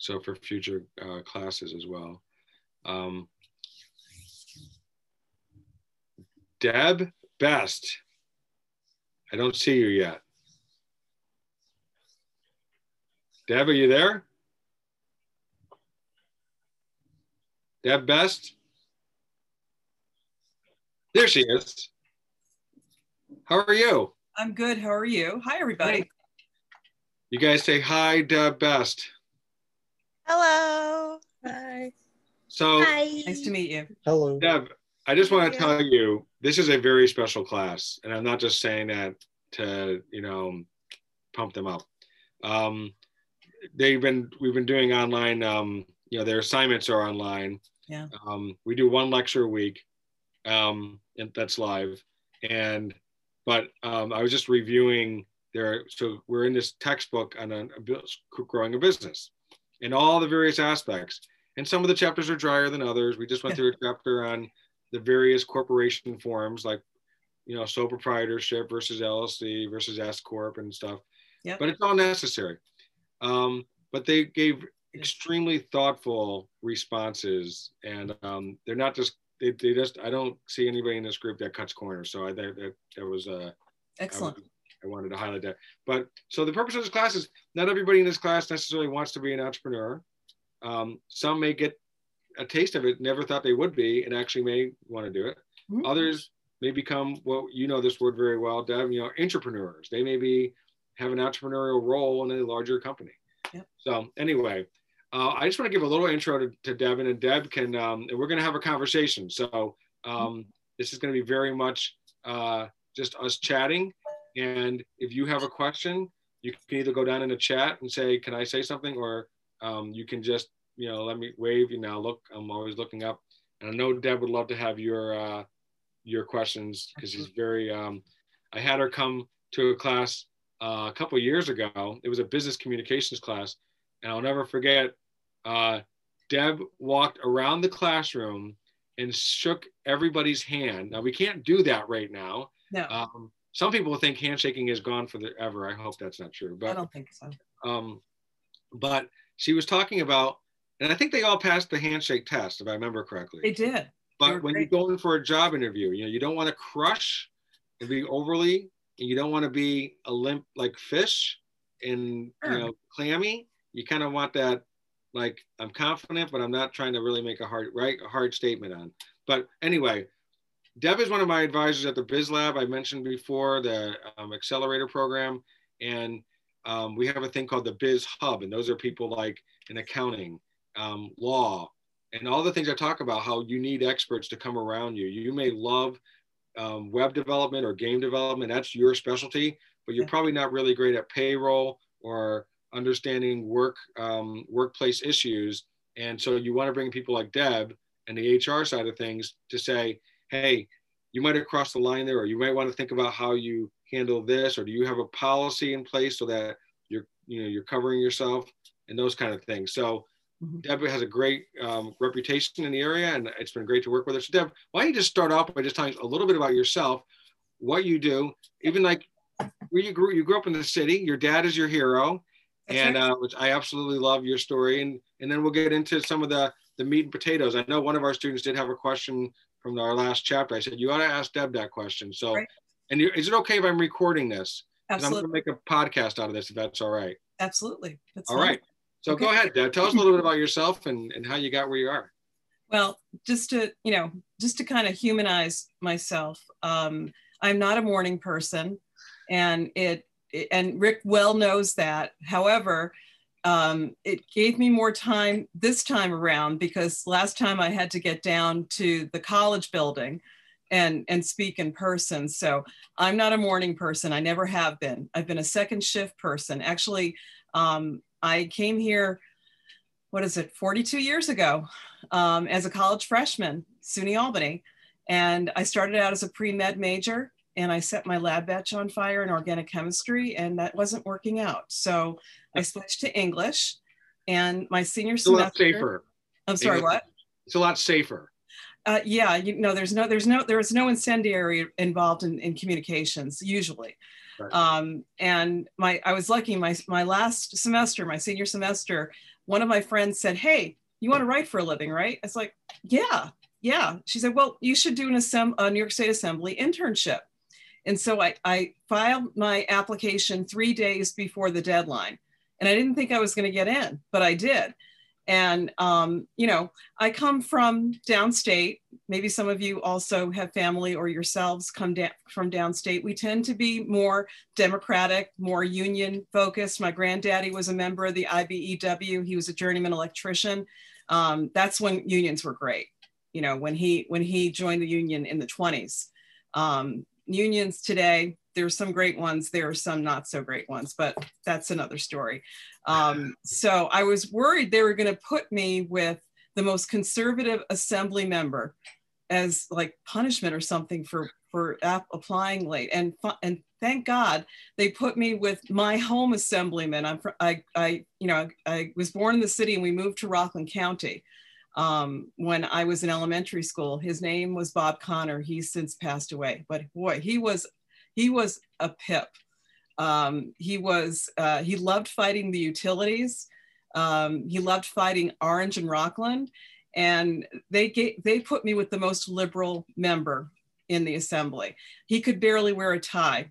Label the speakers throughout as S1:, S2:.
S1: so for future uh, classes as well. Um, Deb Best. I don't see you yet. Deb, are you there? Deb Best? There she is. How are you?
S2: I'm good. How are you? Hi, everybody.
S1: You guys say hi, Deb Best.
S3: Hello. Hi.
S1: So
S3: Hi.
S2: Nice to meet you.
S4: Hello.
S1: Deb, I just want to tell you this is a very special class, and I'm not just saying that to you know pump them up. Um, they've been we've been doing online. Um, you know, their assignments are online.
S2: Yeah.
S1: Um, we do one lecture a week, um, and that's live. And but um, I was just reviewing their. So we're in this textbook on a, a growing a business, and all the various aspects. And some of the chapters are drier than others. We just went
S2: Yeah.
S1: through a chapter on the various corporation forms, like you know, sole proprietorship versus LLC versus S corp and stuff.
S2: Yep.
S1: But it's all necessary. Um, but they gave extremely thoughtful responses, and um, they're not just they, they just. I don't see anybody in this group that cuts corners. So I that that, that was uh, I
S2: Excellent.
S1: was- I wanted to highlight that. But so the purpose of this class is not everybody in this class necessarily wants to be an entrepreneur. Um, some may get a taste of it, never thought they would be, and actually may want to do it.
S2: Mhm.
S1: Others may become well, you know this word very well, Deb. You know, entrepreneurs. They may be have an entrepreneurial role in a larger company.
S2: Yep.
S1: So anyway, uh, I just want to give a little intro to, to Devin, and Deb can, um, and we're going to have a conversation. So um, this is going to be very much uh, just us chatting. And if you have a question, you can either go down in the chat and say, "Can I say something?" or um, you can just, you know, let me wave. You know, look, I'm always looking up, and I know Deb would love to have your uh, your questions because she's very. Um, I had her come to a class uh, a couple years ago. It was a business communications class, and I'll never forget. Uh, Deb walked around the classroom and shook everybody's hand. Now we can't do that right now.
S2: No,
S1: Um, some people think handshaking is gone forever. I hope that's not true. But I
S2: don't think so.
S1: um, but she was talking about, and I think they all passed the handshake test, if I remember correctly.
S2: They did.
S1: But when you're going for a job interview, you know, you don't want to crush and be overly, and you don't want to be a limp like fish and
S2: Sure.
S1: you know clammy. You kind of want that, like I'm confident, but I'm not trying to really make a hard right a hard statement on. But anyway, Deb is one of my advisors at the Biz Lab. I mentioned before the um, accelerator program, and um, we have a thing called the Biz Hub, and those are people like in accounting, um, law, and all the things I talk about. How you need experts to come around you. You may love um, web development or game development. That's your specialty, but you're probably not really great at payroll or understanding work um, workplace issues. And so you want to bring people like Deb and the HR side of things to say, hey, you might have crossed the line there, or you might want to think about how you handle this, or do you have a policy in place so that you're, you know, you're covering yourself and those kind of things. So
S2: Mhm.
S1: Deb has a great um, reputation in the area, and it's been great to work with her. So Deb, why don't you just start off by just telling us a little bit about yourself, what you do, even like where you grew. You grew up in the city. Your dad is your hero,
S2: That's
S1: and
S2: right.
S1: uh, which I absolutely love your story. And and then we'll get into some of the the meat and potatoes. I know one of our students did have a question from our last chapter. I said you ought to ask Deb that question. So,
S2: Right.
S1: and you, is it okay if I'm recording this? 'Cause I'm going to make a podcast out of this if that's all right.
S2: Absolutely. That's
S1: All
S2: fine.
S1: right. So
S2: Okay.
S1: go ahead, Deb. Tell us a little bit about yourself and, and how you got where you are.
S2: Well, just to, you know, just to kind of humanize myself, um, I'm not a morning person and it- and Rick well knows that. However, um, it gave me more time this time around because last time I had to get down to the college building and and speak in person. So I'm not a morning person. I never have been. I've been a second shift person. Actually, um, I came here, what is it, 42 years ago um, as a college freshman, SUNY Albany. And I started out as a pre-med major and I set my lab batch on fire in organic chemistry and that wasn't working out. So I switched to English and my senior
S1: It's a lot safer.
S2: I'm sorry,
S1: English-
S2: what?
S1: It's a lot safer.
S2: Uh, yeah, you know, there's no, there's no, there's no incendiary involved in, in communications usually. Right. Um, and my, I was lucky. My my last semester, my senior semester, one of my friends said, "Hey, you want to write for a living, right?" It's like, yeah, yeah. She said, "Well, you should do an assemb- a New York State Assembly internship." And so I, I filed my application three days before the deadline, and I didn't think I was going to get in, but I did. And, um, you know, I come from downstate. Maybe some of you also have family or yourselves come down from downstate. We tend to be more democratic, more union focused. My granddaddy was a member of the IBEW. He was a journeyman electrician. Um, that's when unions were great. You know, when he when he joined the union in the 20s. Um, unions today, there's some great ones, there are some not so great ones, but that's another story. Um, so I was worried they were going to put me with the most conservative assembly member as like punishment or something for for applying late. And and thank god they put me with my home assemblyman. I'm i i you know i was born in the city and we moved to rockland county um, when i was in elementary school his name was bob connor he's since passed away but boy he was he was a pip um, he was, uh, he loved fighting the utilities. Um, he loved fighting Orange and Rockland. And they, gave, they put me with the most liberal member in the assembly. He could barely wear a tie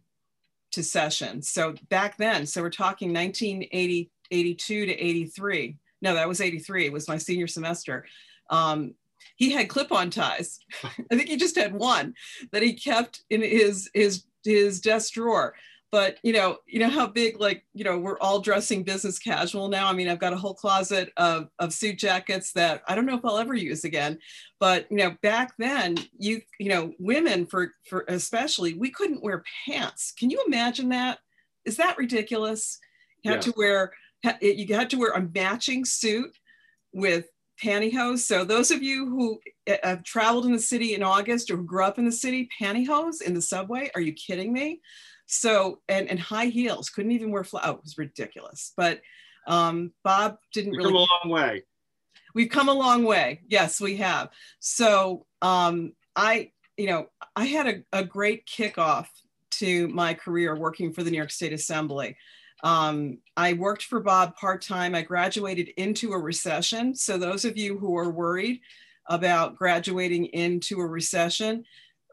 S2: to session. So back then, so we're talking 1980, 82 to 83. No, that was 83. It was my senior semester. Um, he had clip-on ties. I think he just had one that he kept in his his his desk drawer but you know you know how big like you know we're all dressing business casual now i mean i've got a whole closet of, of suit jackets that i don't know if i'll ever use again but you know back then you you know women for for especially we couldn't wear pants can you imagine that is that ridiculous you had yeah. to wear you had to wear a matching suit with pantyhose so those of you who eh, have traveled in the city in august or grew up in the city pantyhose in the subway are you kidding me so, and, and high heels, couldn't even wear flat. Oh, it was ridiculous. But um, Bob didn't
S1: We've
S2: really.
S1: come a long way.
S2: We've come a long way. Yes, we have. So um, I, you know, I had a, a great kickoff to my career working for the New York State Assembly. Um, I worked for Bob part time. I graduated into a recession. So, those of you who are worried about graduating into a recession,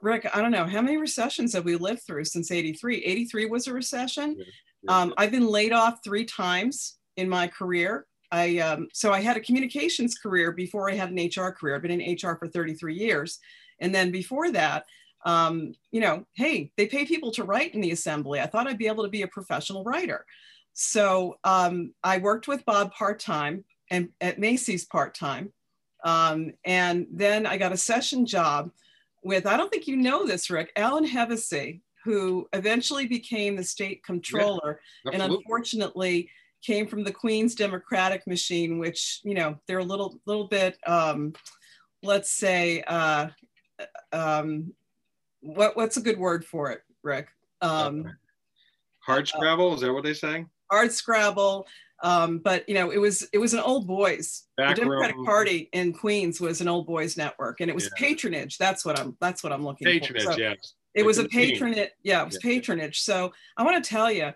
S2: Rick, I don't know, how many recessions have we lived through since 83? 83 was a recession. Yeah, yeah. Um, I've been laid off three times in my career. I um, so I had a communications career before I had an HR career. I've been in HR for 33 years, and then before that, um, you know, hey, they pay people to write in the assembly. I thought I'd be able to be a professional writer. So um, I worked with Bob part time and at Macy's part time, um, and then I got a session job with, I don't think you know this, Rick, Alan Hevesi, who eventually became the state comptroller yeah, and unfortunately came from the Queen's Democratic machine, which, you know, they're a little, little bit, um, let's say, uh, um, what, what's a good word for it, Rick? Um,
S1: hard scrabble, is that what they're saying?
S2: Hard scrabble. Um, but you know, it was it was an old boys. Back the Democratic. Party in Queens was an old boys network, and it was yeah. patronage. That's what I'm. That's what I'm looking
S1: patronage,
S2: for.
S1: Patronage, yes.
S2: It was a patronage. Yeah, it was yeah. patronage. So I want to tell you,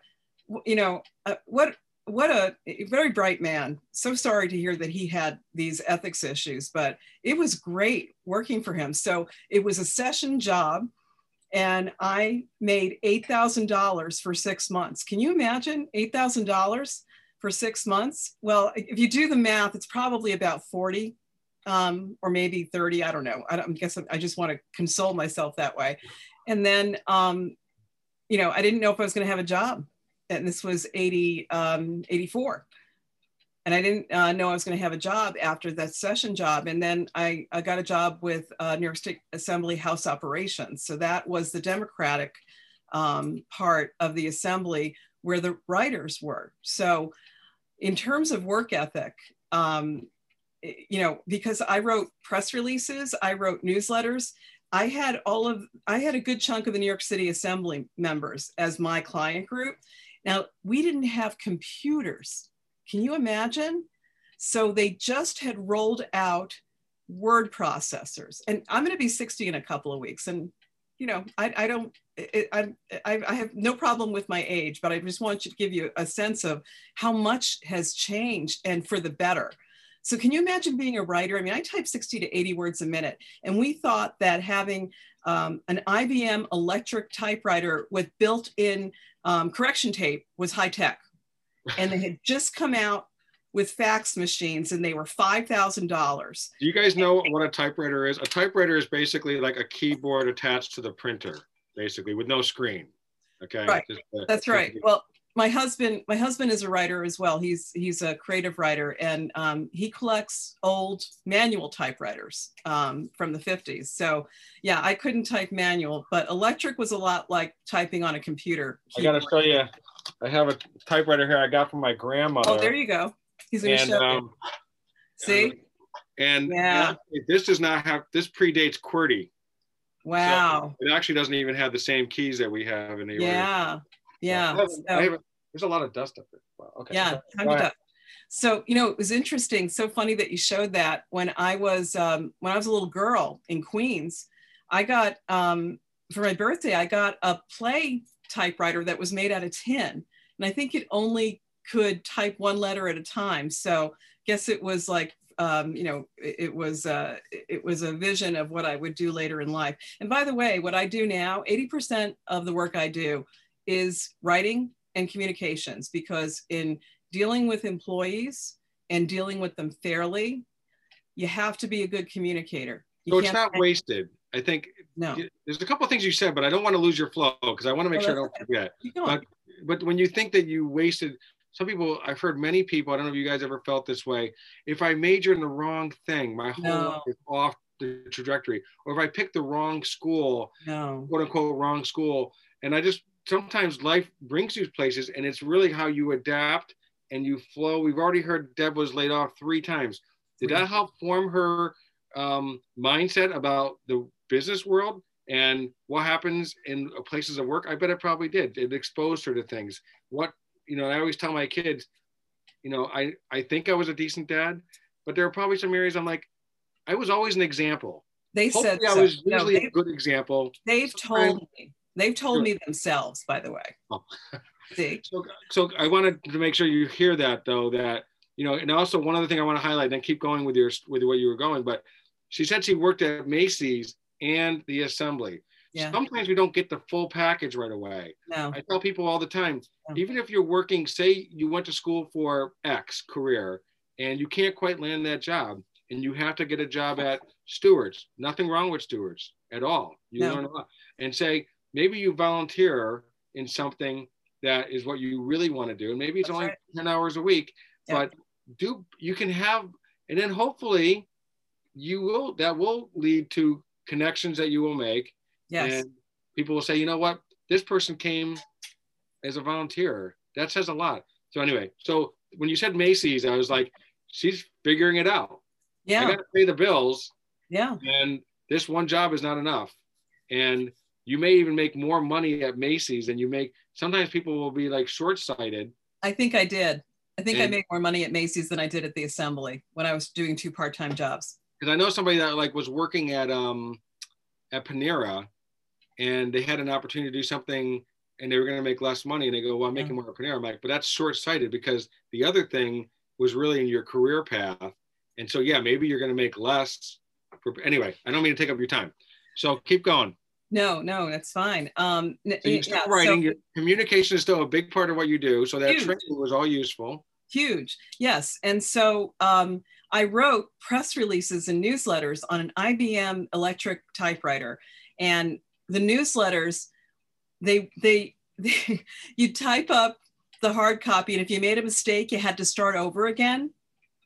S2: you know, uh, what what a very bright man. So sorry to hear that he had these ethics issues, but it was great working for him. So it was a session job and I made $8,000 for six months. Can you imagine $8,000? for six months. Well, if you do the math, it's probably about 40 um, or maybe 30. I don't know. I, don't, I guess I just want to console myself that way. And then, um, you know, I didn't know if I was going to have a job. And this was 80, um, 84. And I didn't uh, know I was going to have a job after that session job. And then I, I got a job with uh, New York State Assembly House Operations. So that was the Democratic um, part of the assembly where the writers were. So in terms of work ethic, um, you know, because I wrote press releases, I wrote newsletters, I had all of, I had a good chunk of the New York City Assembly members as my client group. Now, we didn't have computers. Can you imagine? So they just had rolled out word processors. And I'm going to be 60 in a couple of weeks. And, you know, I, I don't, it, I, I have no problem with my age, but I just want to give you a sense of how much has changed and for the better. So can you imagine being a writer? I mean, I type 60 to 80 words a minute, and we thought that having um, an IBM electric typewriter with built-in um, correction tape was high tech. And they had just come out with fax machines and they were $5,000.
S1: Do you guys know what a typewriter is? A typewriter is basically like a keyboard attached to the printer, basically with no screen. Okay.
S2: Right. That's right. Well, my husband, my husband is a writer as well. He's he's a creative writer, and um, he collects old manual typewriters um, from the 50s. So, yeah, I couldn't type manual, but electric was a lot like typing on a computer.
S1: I got to show you. I have a typewriter here I got from my grandmother.
S2: Oh, there you go. He's going to show um. See?
S1: And, yeah. and this does not have, this predates QWERTY.
S2: Wow.
S1: So it actually doesn't even have the same keys that we have in the
S2: Yeah. Order. Yeah. I have,
S1: so, I have, there's a lot of dust up there. Wow. Okay.
S2: Yeah. So, so, you know, it was interesting. So funny that you showed that when I was, um, when I was a little girl in Queens, I got, um, for my birthday, I got a play typewriter that was made out of tin. And I think it only could type one letter at a time. So guess it was like, um, you know, it, it was uh, it was a vision of what I would do later in life. And by the way, what I do now, 80% of the work I do is writing and communications because in dealing with employees and dealing with them fairly, you have to be a good communicator. You
S1: so it's not wasted. I think
S2: no.
S1: there's a couple of things you said, but I don't want to lose your flow because I want to make oh, sure I don't forget. But, but when you think that you wasted, some people I've heard many people. I don't know if you guys ever felt this way. If I major in the wrong thing, my whole no. life is off the trajectory. Or if I pick the wrong school,
S2: no.
S1: quote unquote wrong school, and I just sometimes life brings you places, and it's really how you adapt and you flow. We've already heard Deb was laid off three times. Did that help form her um, mindset about the business world and what happens in places of work? I bet it probably did. It exposed her to things. What you know, I always tell my kids, you know, I, I think I was a decent dad, but there are probably some areas I'm like, I was always an example.
S2: They
S1: Hopefully
S2: said
S1: I was usually no, a good example.
S2: They've Sometimes, told me. They've told sure. me themselves, by the way. Oh.
S1: See. So, so I wanted to make sure you hear that though, that you know, and also one other thing I want to highlight, then keep going with your with the way you were going. But she said she worked at Macy's and the assembly. Yeah. Sometimes we don't get the full package right away.
S2: No.
S1: I tell people all the time, even if you're working, say you went to school for X career and you can't quite land that job and you have to get a job at Stewart's, nothing wrong with Stewart's at all. You no. learn a lot. And say, maybe you volunteer in something that is what you really want to do. And maybe it's That's only right. 10 hours a week, yeah. but do you can have, and then hopefully you will, that will lead to connections that you will make
S2: Yes.
S1: And people will say, you know what, this person came as a volunteer. That says a lot. So anyway, so when you said Macy's, I was like, she's figuring it out.
S2: Yeah.
S1: I got to pay the bills.
S2: Yeah.
S1: And this one job is not enough. And you may even make more money at Macy's than you make. Sometimes people will be like short sighted.
S2: I think I did. I think and, I made more money at Macy's than I did at the assembly when I was doing two part time jobs.
S1: Because I know somebody that like was working at um at Panera and they had an opportunity to do something and they were going to make less money and they go well i'm making more at Panera. i'm like but that's short-sighted because the other thing was really in your career path and so yeah maybe you're going to make less for, anyway i don't mean to take up your time. So keep going.
S2: No no that's fine. Um
S1: so you yeah, writing so, communication is still a big part of what you do so that huge. training was all useful.
S2: Huge yes and so um I wrote press releases and newsletters on an IBM electric typewriter. And the newsletters, they, they, they you type up the hard copy, and if you made a mistake, you had to start over again,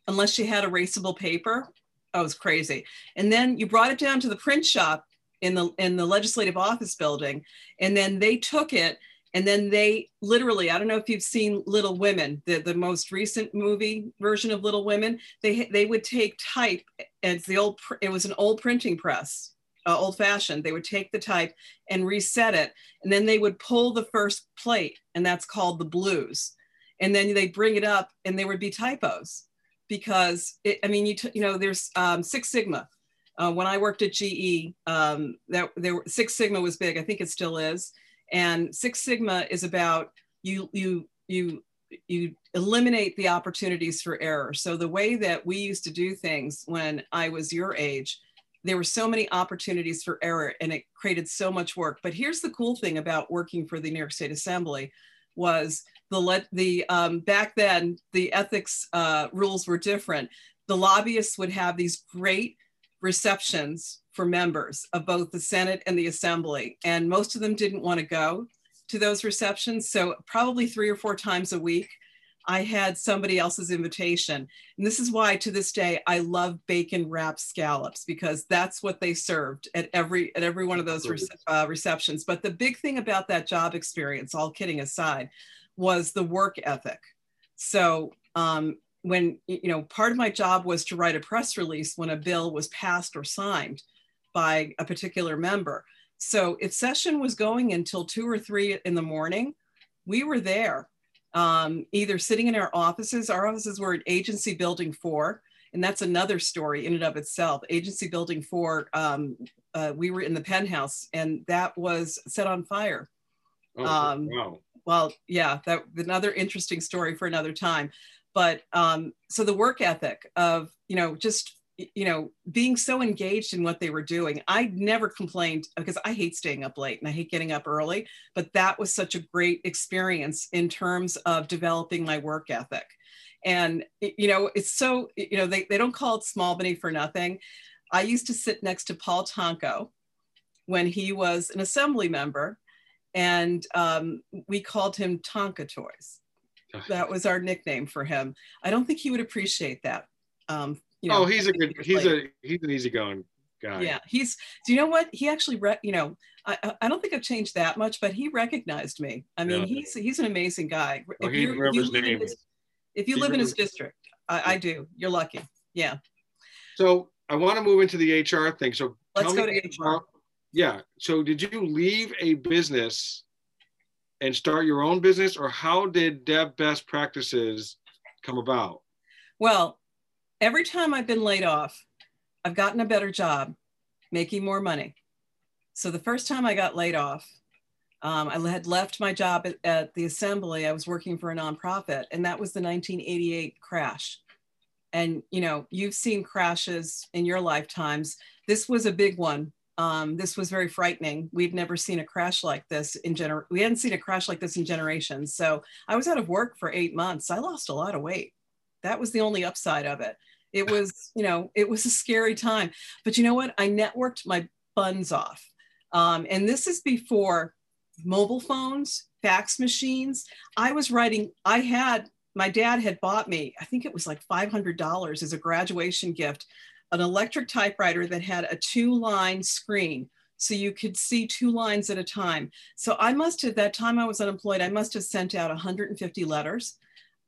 S2: unless you had erasable paper. It was crazy. And then you brought it down to the print shop in the in the legislative office building, and then they took it and then they literally i don't know if you've seen little women the, the most recent movie version of little women they they would take type as the old it was an old printing press uh, old fashioned, they would take the type and reset it. And then they would pull the first plate, and that's called the blues. And then they bring it up, and there would be typos because it, I mean, you you know, there's um, Six Sigma. Uh, when I worked at GE, um, that there Six Sigma was big. I think it still is. And Six Sigma is about you you you you eliminate the opportunities for error. So the way that we used to do things when I was your age, there were so many opportunities for error and it created so much work. But here's the cool thing about working for the New York State Assembly was the let the um, back then the ethics uh, rules were different. The lobbyists would have these great receptions for members of both the Senate and the Assembly, and most of them didn't want to go to those receptions. So probably three or four times a week, I had somebody else's invitation. And this is why to this day I love bacon wrapped scallops because that's what they served at every at every one of those uh, receptions. But the big thing about that job experience, all kidding aside, was the work ethic. So um, when you know part of my job was to write a press release when a bill was passed or signed by a particular member. So if session was going until two or three in the morning, we were there um, either sitting in our offices. Our offices were at Agency Building 4, and that's another story in and of itself. Agency Building 4, um, uh, we were in the penthouse, and that was set on fire.
S1: Oh, um, wow.
S2: Well, yeah, that another interesting story for another time. But um, so the work ethic of, you know, just you know, being so engaged in what they were doing. I never complained because I hate staying up late and I hate getting up early, but that was such a great experience in terms of developing my work ethic. And, you know, it's so, you know, they, they don't call it small Albany for nothing. I used to sit next to Paul Tonko when he was an assembly member, and um, we called him Tonka Toys. That was our nickname for him. I don't think he would appreciate that um,
S1: you know, oh, he's a good, he's later. a, he's an easygoing guy.
S2: Yeah. He's, do you know what? He actually, re- you know, I, I don't think I've changed that much, but he recognized me. I mean, yeah. he's, he's an amazing guy.
S1: Well, if, he remembers
S2: if
S1: name.
S2: His, if you he live remembers. in his district, I, I, do. You're lucky. Yeah.
S1: So I want to move into the HR thing. So
S2: let's go to HR.
S1: Yeah. So did you leave a business and start your own business, or how did Deb Best Practices come about?
S2: Well, every time I've been laid off, I've gotten a better job, making more money. So the first time I got laid off, um, I had left my job at, at, the assembly. I was working for a nonprofit, and that was the 1988 crash. And you know, you've seen crashes in your lifetimes. This was a big one. Um, this was very frightening. We'd never seen a crash like this in gener. We hadn't seen a crash like this in generations. So I was out of work for eight months. I lost a lot of weight. That was the only upside of it. It was, you know, it was a scary time. But you know what? I networked my buns off. Um, and this is before mobile phones, fax machines. I was writing, I had, my dad had bought me, I think it was like $500 as a graduation gift, an electric typewriter that had a two line screen. So you could see two lines at a time. So I must have, that time I was unemployed, I must have sent out 150 letters.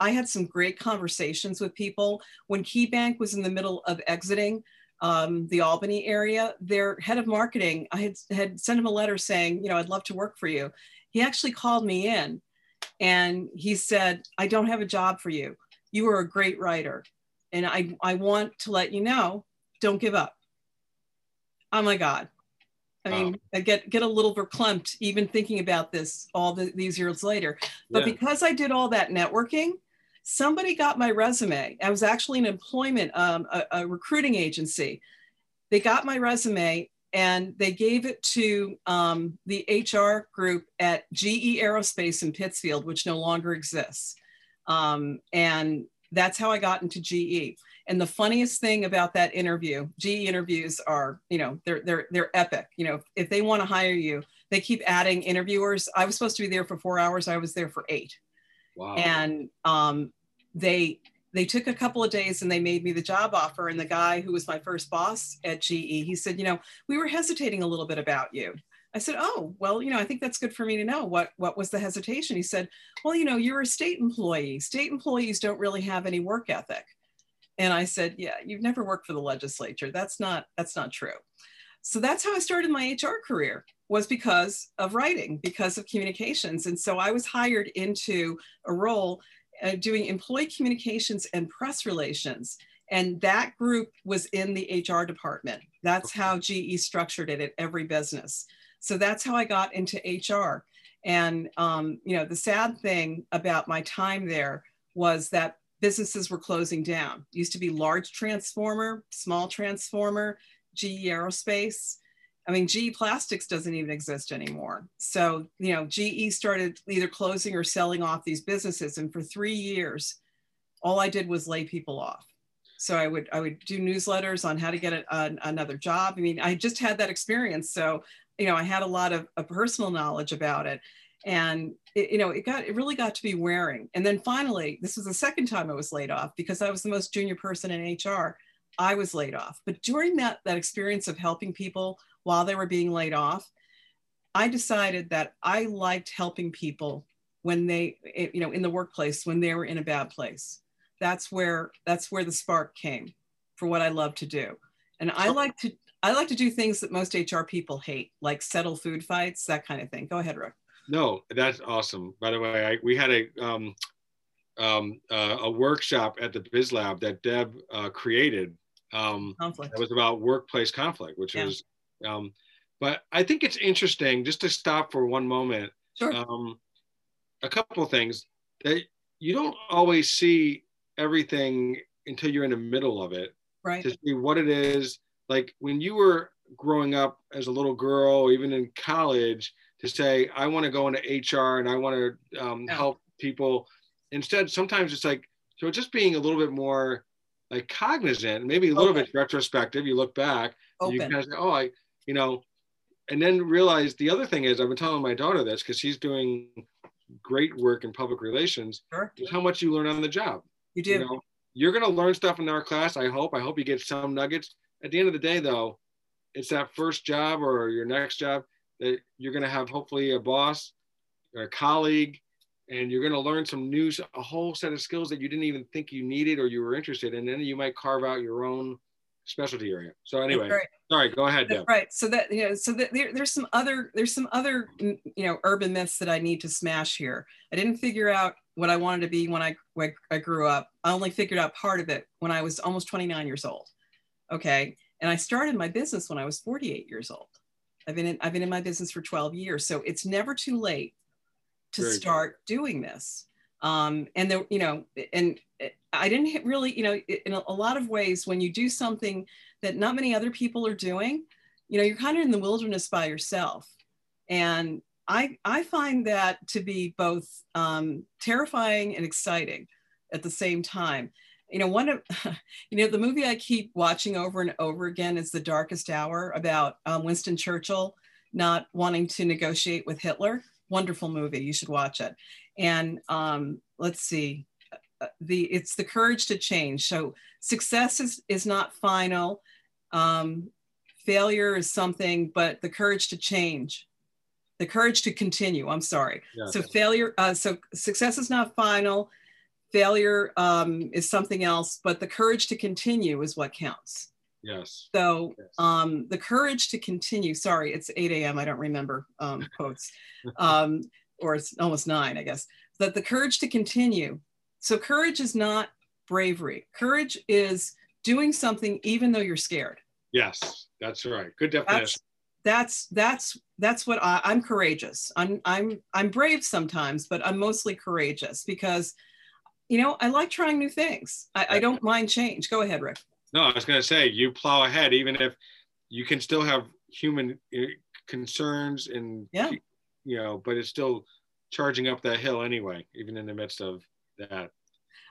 S2: I had some great conversations with people. When KeyBank was in the middle of exiting um, the Albany area, their head of marketing, I had, had sent him a letter saying, you know, I'd love to work for you. He actually called me in and he said, I don't have a job for you. You are a great writer. And I, I want to let you know, don't give up. Oh my God. I mean, I get get a little verklempt even thinking about this all the, these years later. But yeah. because I did all that networking, somebody got my resume. I was actually an employment, um, a, a, recruiting agency. They got my resume and they gave it to um, the HR group at GE Aerospace in Pittsfield, which no longer exists. Um, and that's how I got into GE. And the funniest thing about that interview, GE interviews are, you know, they're they're they're epic. You know, if they want to hire you, they keep adding interviewers. I was supposed to be there for four hours. I was there for eight. Wow. And um, they they took a couple of days and they made me the job offer. And the guy who was my first boss at GE, he said, you know, we were hesitating a little bit about you. I said, oh, well, you know, I think that's good for me to know. What what was the hesitation? He said, well, you know, you're a state employee. State employees don't really have any work ethic. And I said, yeah, you've never worked for the legislature. That's not that's not true. So that's how I started my HR career was because of writing, because of communications. And so I was hired into a role uh, doing employee communications and press relations. And that group was in the HR department. That's how GE structured it at every business. So that's how I got into HR. And um, you know, the sad thing about my time there was that businesses were closing down. Used to be large transformer, small transformer, GE Aerospace. I mean, GE Plastics doesn't even exist anymore. So, you know, GE started either closing or selling off these businesses. And for three years, all I did was lay people off. So I would I would do newsletters on how to get a, a, another job. I mean, I just had that experience, so you know, I had a lot of, of personal knowledge about it, and it, you know, it got it really got to be wearing. And then finally, this was the second time I was laid off because I was the most junior person in HR. I was laid off. But during that that experience of helping people while they were being laid off, I decided that I liked helping people when they, you know, in the workplace when they were in a bad place. That's where that's where the spark came for what I love to do. And I like to I like to do things that most HR people hate, like settle food fights, that kind of thing. Go ahead, Rick.
S1: No, that's awesome. By the way, I, we had a um, um, uh, a workshop at the Biz Lab that Deb uh, created. Um, conflict. That was about workplace conflict, which yeah. was. Um, but I think it's interesting just to stop for one moment.
S2: Sure.
S1: Um, a couple of things that you don't always see everything until you're in the middle of it.
S2: Right.
S1: To see what it is like when you were growing up as a little girl, or even in college, to say I want to go into HR and I want to um, help people. Instead, sometimes it's like so just being a little bit more like cognizant, maybe a little bit retrospective. You look back, you kind of say, "Oh, I," you know, and then realize the other thing is I've been telling my daughter this because she's doing great work in public relations.
S2: Sure.
S1: Is how much you learn on the job.
S2: You do. You know,
S1: you're going to learn stuff in our class. I hope. I hope you get some nuggets. At the end of the day, though, it's that first job or your next job that you're going to have hopefully a boss or a colleague and you're going to learn some new a whole set of skills that you didn't even think you needed or you were interested in and then you might carve out your own specialty area. So anyway right. sorry go ahead Deb.
S2: right. So that you know so that there, there's some other there's some other mm, you know urban myths that i need to smash here. I didn't figure out what i wanted to be when i when i grew up. I only figured out part of it when i was almost 29 years old okay and i started my business when i was 48 years old I've been in, I've been in my business for 12 years. So it's never too late to Very start good. doing this. Um, and there, you know, and I didn't really, you know, in a, a lot of ways, when you do something that not many other people are doing, you know, you're kind of in the wilderness by yourself. And I, I find that to be both um, terrifying and exciting at the same time you know one of you know the movie i keep watching over and over again is the darkest hour about um, winston churchill not wanting to negotiate with hitler. Wonderful movie. You should watch it. And um, let's see uh, the it's the courage to change. So success is is not final. Um, failure is something but the courage to change the courage to continue. I'm sorry. Yes. so failure uh, so success is not final failure um, is something else, but the courage to continue is what counts.
S1: Yes.
S2: So
S1: yes.
S2: Um, the courage to continue, sorry, it's 8 a.m. I don't remember um, quotes, um, or it's almost nine, I guess, that the courage to continue. So courage is not bravery. Courage is doing something even though you're scared.
S1: Yes, that's right. Good definition.
S2: That's, that's that's that's what I, I'm courageous. I'm I'm I'm brave sometimes, but I'm mostly courageous because you know, I like trying new things. I, I don't mind change. Go ahead, Rick.
S1: No, I was going to say you plow ahead, even if you can still have human eh, concerns and
S2: yeah,
S1: you know, but it's still charging up that hill anyway, even in the midst of that.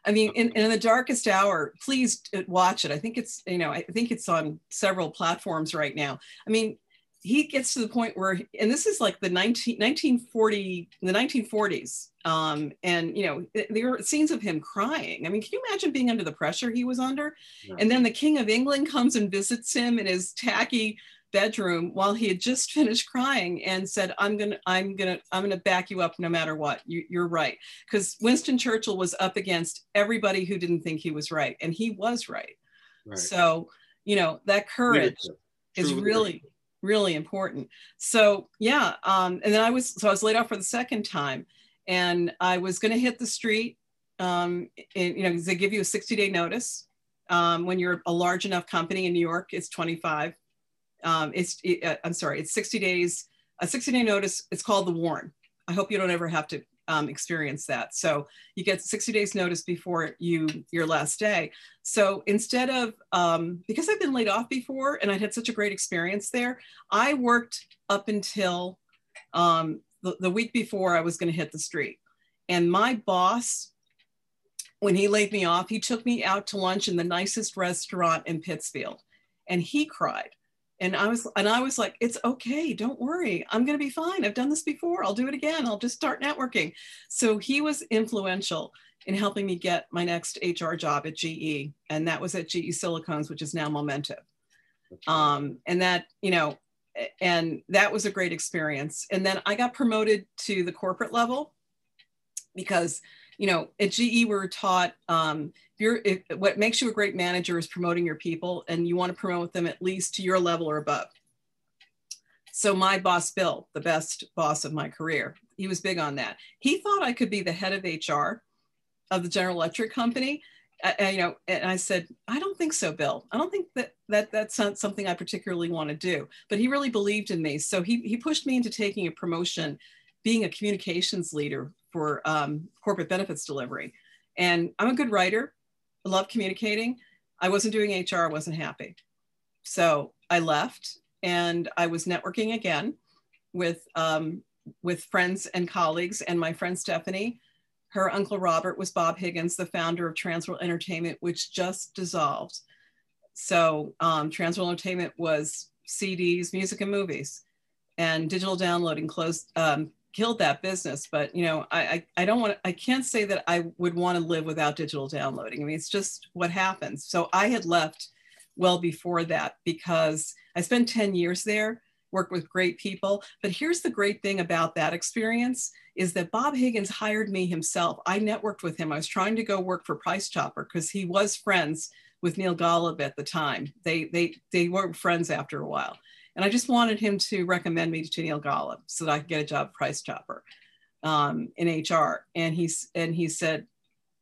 S2: I mean, in, in the darkest hour, please watch it. I think it's, you know, I think it's on several platforms right now. I mean, he gets to the point where, and this is like the 19, 1940, the 1940s. Um, and, you know, there are scenes of him crying. I mean, can you imagine being under the pressure he was under? Yeah. And then the King of England comes and visits him in his tacky bedroom while he had just finished crying and said, I'm going to, I'm to, I'm to back you up no matter what. You, you're right. Because Winston Churchill was up against everybody who didn't think he was right. And he was right. right. So, you know, that courage is really, really important. So yeah, um, and then I was so I was laid off for the second time, and I was going to hit the street um, you know, they give you a 60 day notice. Um, when you're a large enough company in New York, it's 25. Um, it's, it, uh, I'm sorry, it's 60 days, a 60 day notice. It's called the warn. I hope you don't ever have to um, experience that. So you get 60 days notice before you your last day. So instead of um, because I've been laid off before and I had such a great experience there, I worked up until um, the, the week before I was going to hit the street. And my boss, when he laid me off, he took me out to lunch in the nicest restaurant in Pittsfield, and he cried. And I was, and I was like, "It's okay, don't worry, I'm going to be fine. I've done this before. I'll do it again. I'll just start networking." So he was influential in helping me get my next HR job at GE, and that was at GE Silicones, which is now Momentive. Um, and that, you know, and that was a great experience. And then I got promoted to the corporate level because you know at GE we were taught um, you're if, what makes you a great manager is promoting your people, and you want to promote them at least to your level or above. So my boss Bill, the best boss of my career, he was big on that. He thought I could be the head of HR of the General Electric company, you know, and I said, I don't think so, Bill. I don't think that, that that's not something I particularly want to do. But he really believed in me. So he, he pushed me into taking a promotion, being a communications leader for um, corporate benefits delivery. And I'm a good writer. I love communicating. I wasn't doing HR, I wasn't happy. So I left and I was networking again with, um, with friends and colleagues and my friend Stephanie her uncle Robert was Bob Higgins, the founder of Transworld Entertainment, which just dissolved. So um, Transworld Entertainment was CDs, music, and movies, and digital downloading closed, um, killed that business. But you know, I, I, I don't want, I can't say that I would want to live without digital downloading. I mean, it's just what happens. So I had left well before that because I spent 10 years there, worked with great people. But here's the great thing about that experience is that Bob Higgins hired me himself. I networked with him. I was trying to go work for Price Chopper because he was friends with Neil Golub at the time. They, they, they weren't friends after a while. And I just wanted him to recommend me to Neil Golub so that I could get a job at Price Chopper um, in HR. And he's, and he said,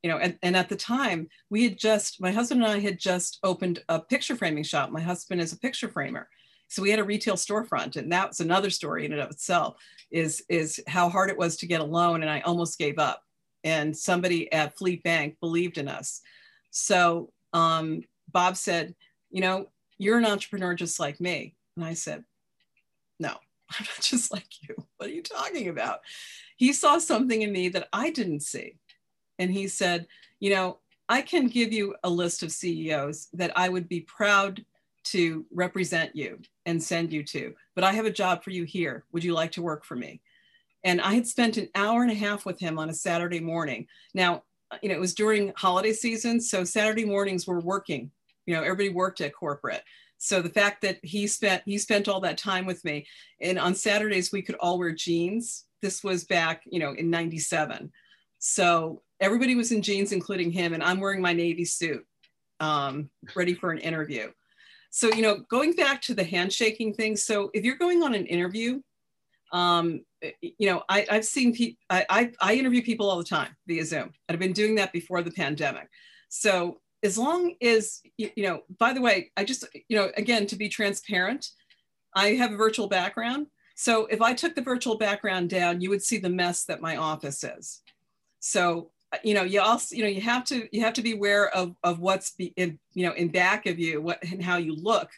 S2: you know, and, and at the time we had just, my husband and I had just opened a picture framing shop. My husband is a picture framer. So we had a retail storefront, and that was another story in and of itself. Is is how hard it was to get a loan, and I almost gave up. And somebody at Fleet Bank believed in us. So um, Bob said, "You know, you're an entrepreneur just like me." And I said, "No, I'm not just like you. What are you talking about?" He saw something in me that I didn't see, and he said, "You know, I can give you a list of CEOs that I would be proud to represent you and send you to, but I have a job for you here. Would you like to work for me? And I had spent an hour and a half with him on a Saturday morning. Now, uh, you know, it was during holiday season, so Saturday mornings were working. You know, everybody worked at corporate. So the fact that he spent he spent all that time with me, and on Saturdays we could all wear jeans. This was back, you know, in '97. So everybody was in jeans, including him, and I'm wearing my navy suit, um, ready for an interview so you know going back to the handshaking thing so if you're going on an interview um, you know I, have seen people I, I, I interview people all the time via zoom and i've been doing that before the pandemic so as long as you know by the way i just you know again to be transparent i have a virtual background. So if i took the virtual background down you would see the mess that my office is. So you know you also you know you have to you have to be aware of of what's be in you know in back of you what and how you look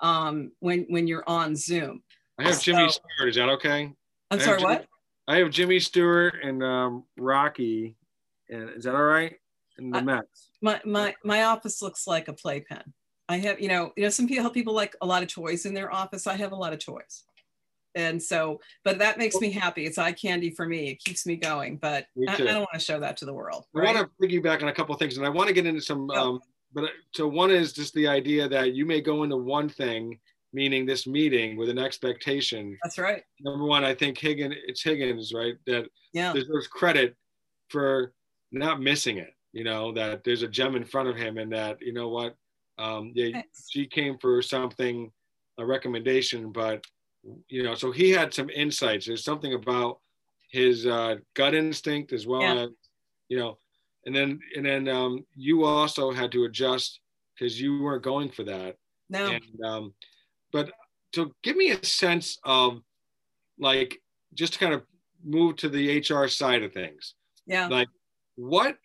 S2: um when when you're on zoom.
S1: I have jimmy so, stewart is that okay?
S2: I'm sorry
S1: jimmy,
S2: what?
S1: I have jimmy stewart and um rocky and is that all right the mets
S2: my my my office looks like a playpen. I have you know you know some people people like a lot of toys in their office. I have a lot of toys. And so but that makes me happy. It's eye candy for me. It keeps me going but me I, I, don't want to show that to the world
S1: right? i want to piggyback on a couple of things and i want to get into some yep. um, but uh, so one is just the idea that you may go into one thing meaning this meeting with an expectation.
S2: That's right.
S1: Number one i think higgins it's higgins right that
S2: yeah.
S1: deserves credit for not missing it you know that there's a gem in front of him and that you know what um yeah Thanks. she came for something a recommendation but you know, so he had some insights. There's something about his uh, gut instinct as well yeah. as, you know, and then and then um, you also had to adjust because you weren't going for that.
S2: No.
S1: And um, but so give me a sense of like just to kind of move to the HR side of things.
S2: Yeah.
S1: Like what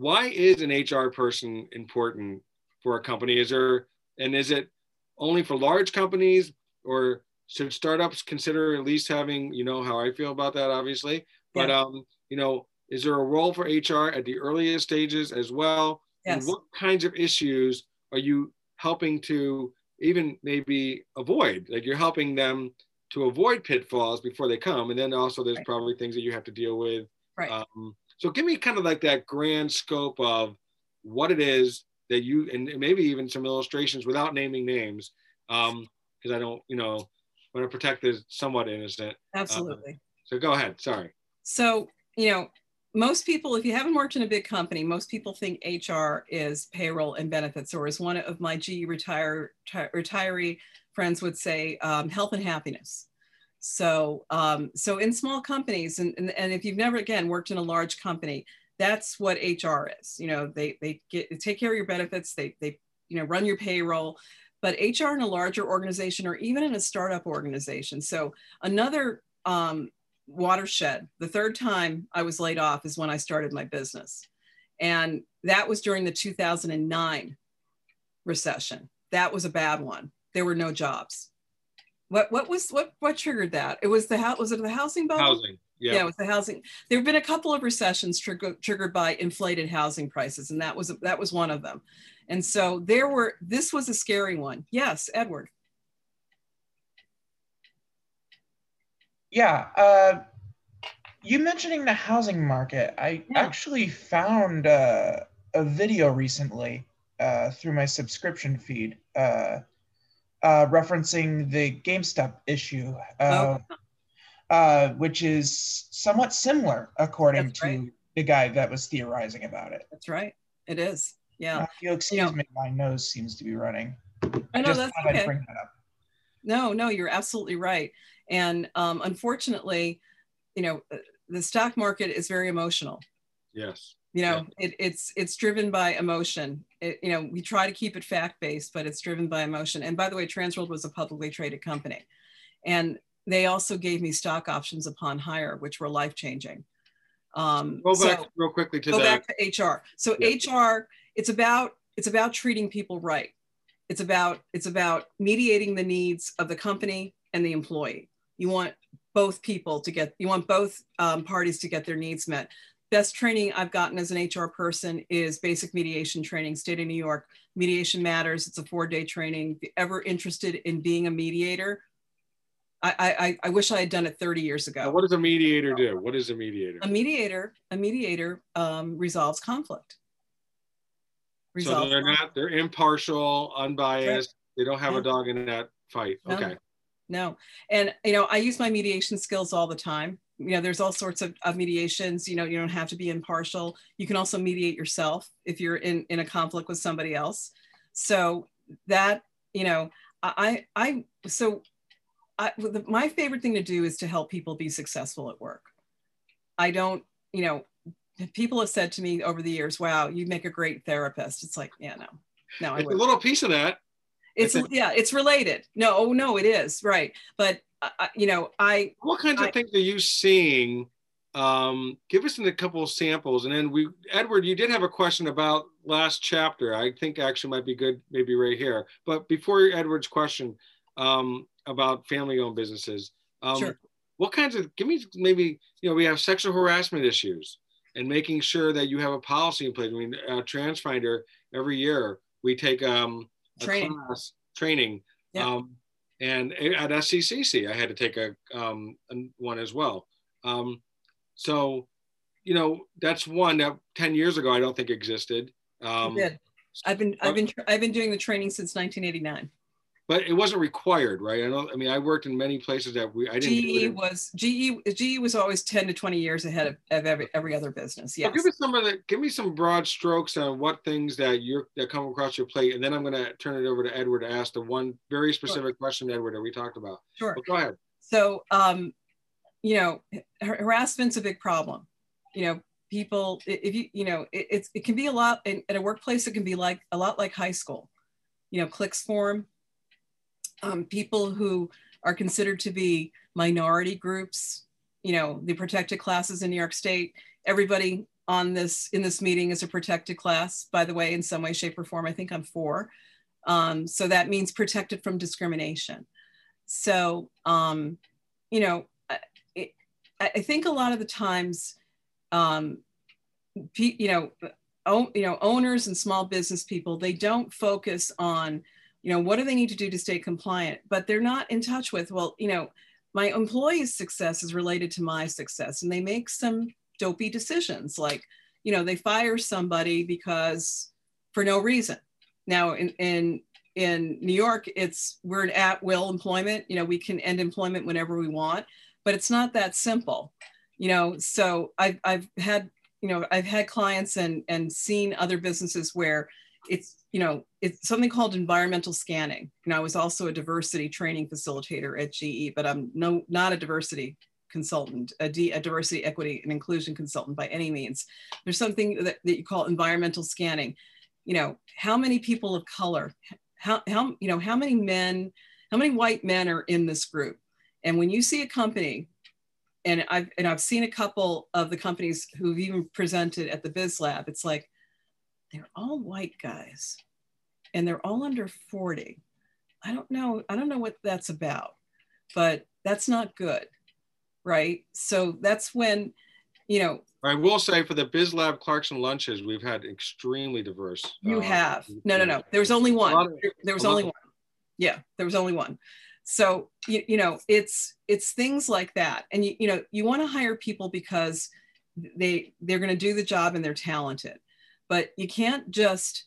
S1: why is an HR person important for a company? Is there and is it only for large companies or should startups consider at least having, you know, how I feel about that obviously, but
S2: Yeah.
S1: um, you know, is there a role for HR at the earliest stages as well?
S2: Yes.
S1: And what kinds of issues are you helping to even maybe avoid? Like you're helping them to avoid pitfalls before they come. And then also there's
S2: Right.
S1: probably things that you have to deal with.
S2: Right.
S1: Um, so give me kind of like that grand scope of what it is that you, and maybe even some illustrations without naming names. Um, cause I don't, you know, want to protect the somewhat innocent.
S2: Absolutely.
S1: So go ahead. Sorry.
S2: So, you know, most people, if you haven't worked in a big company, most people think HR is payroll and benefits, or as one of my GE retire, retiree friends would say, um, health and happiness. So, um, so in small companies, and, and, and if you've never again worked in a large company, that's what HR is. You know, they they get they take care of your benefits, they they you know run your payroll, but HR in a larger organization or even in a startup organization. So another um, watershed. The third time I was laid off is when I started my business. And that was during the 2009 recession. That was a bad one. There were no jobs. What what was what what triggered that? It was the house was it the housing bubble?
S1: Housing.
S2: Yeah.
S1: Yeah.
S2: it was the housing. There have been a couple of recessions trigger, triggered by inflated housing prices, and that was that was one of them. And so there were. This was a scary one. Yes, Edward.
S3: Yeah. Uh, you mentioning the housing market, I
S2: Yeah.
S3: actually found uh, a video recently uh, through my subscription feed uh, uh, referencing the GameStop issue, uh,
S2: Oh.
S3: uh, which is somewhat similar, according
S2: That's
S3: to
S2: right.
S3: the guy that was theorizing about it.
S2: That's right. It is. Yeah.
S3: Uh, you'll excuse
S2: know-
S3: me, my nose seems to be running.
S2: I know
S3: just
S2: that's okay.
S3: bring that up.
S2: No, no, you're absolutely right. And um, unfortunately, you know, uh, the stock market is very emotional.
S1: Yes.
S2: You know, it, it's it's driven by emotion. It, you know, we try to keep it fact based, but it's driven by emotion. And by the way, Transworld was a publicly traded company, and they also gave me stock options upon hire, which were life changing. Um,
S1: Go
S2: so-
S1: back real quickly to that.
S2: go
S1: the
S2: back to HR. So
S1: Yeah.
S2: HR, it's about it's about treating people right. It's about it's about mediating the needs of the company and the employee. You want both people to get you want both um, parties to get their needs met. Best training I've gotten as an HR person is basic mediation training, state of New York. Mediation matters. It's a four-day training. If you're ever interested in being a mediator, I, I, I wish I had done it 30 years ago.
S1: Now, what does a mediator do? What is a mediator?
S2: A mediator, a mediator um, resolves conflict.
S1: So they're
S2: conflict.
S1: not, they're impartial, unbiased. They don't have
S2: Yeah.
S1: a dog in that fight.
S2: No.
S1: Okay.
S2: No, and you know I use my mediation skills all the time. You know, there's all sorts of, of mediations. You know, you don't have to be impartial. You can also mediate yourself if you're in in a conflict with somebody else. So that you know, I I so I the, my favorite thing to do is to help people be successful at work. I don't, you know, people have said to me over the years, "Wow, you make a great therapist." It's like, yeah, no, no, I
S1: It's a little piece of that.
S2: It's yeah, it's related. No, oh no, it is right. But uh, you know, I
S1: What kinds of things are you seeing? Um, give us a couple of samples, and then we, Edward, you did have a question about last chapter. I think actually might be good, maybe right here. But before Edward's question um, about family-owned businesses, um,
S2: Sure.
S1: what kinds of? Give me maybe you know we have sexual harassment issues, and making sure that you have a policy in place. I mean, uh, TransFinder every year we take um, a
S2: Training.
S1: class training.
S2: Yeah.
S1: Um, and at SCCC, I had to take a um, one as well. Um, so, you know, that's one that 10 years ago I don't think existed. Um,
S2: did. I've been I've been I've been doing the training since 1989.
S1: But it wasn't required, right? I know. I mean, I worked in many places that we I didn't.
S2: GE was GE GE was always 10 to 20 years ahead of, of every every other business.
S1: So
S2: Yes.
S1: give me some of the give me some broad strokes on what things that you're that come across your plate, and then I'm going to turn it over to Edward to ask the one very specific question, Edward, that we talked about.
S2: Sure.
S1: But go ahead.
S2: So, um, you know, har- harassment's a big problem. You know, people if you you know it, it's it can be a lot in, at a workplace it can be like a lot like high school you know cliques form um, people who are considered to be minority groups you know the protected classes in new york state everybody on this in this meeting is a protected class by the way in some way shape or form. I think i'm four um, so that means protected from discrimination. So um, you know it, i think a lot of the times um, you know, you know, owners and small business people, they don't focus on, you know, what do they need to do to stay compliant, but they're not in touch with, well, you know, my employee's success is related to my success. And they make some dopey decisions like, you know, they fire somebody because for no reason. Now in, in, in New York, it's we're an at will employment. You know, we can end employment whenever we want, but it's not that simple you know so I've, I've had you know i've had clients and and seen other businesses where it's you know it's something called environmental scanning. And i was also a diversity training facilitator at ge but i'm no not a diversity consultant a, D, a diversity equity and inclusion consultant by any means. There's something that, that you call environmental scanning. You know how many people of color how, how you know how many men how many white men are in this group? And when you see a company and I've and I've seen a couple of the companies who've even presented at the Biz Lab. It's like they're all white guys, and they're all under forty. I don't know. I don't know what that's about, but that's not good, right? So that's when, you know.
S1: I will say for the Biz Lab Clarkson lunches, we've had extremely diverse.
S2: You uh, have no, no, no. There was only one. Of, there was only one. Yeah, there was only one so you, you know it's it's things like that and you, you know you want to hire people because they they're going to do the job and they're talented but you can't just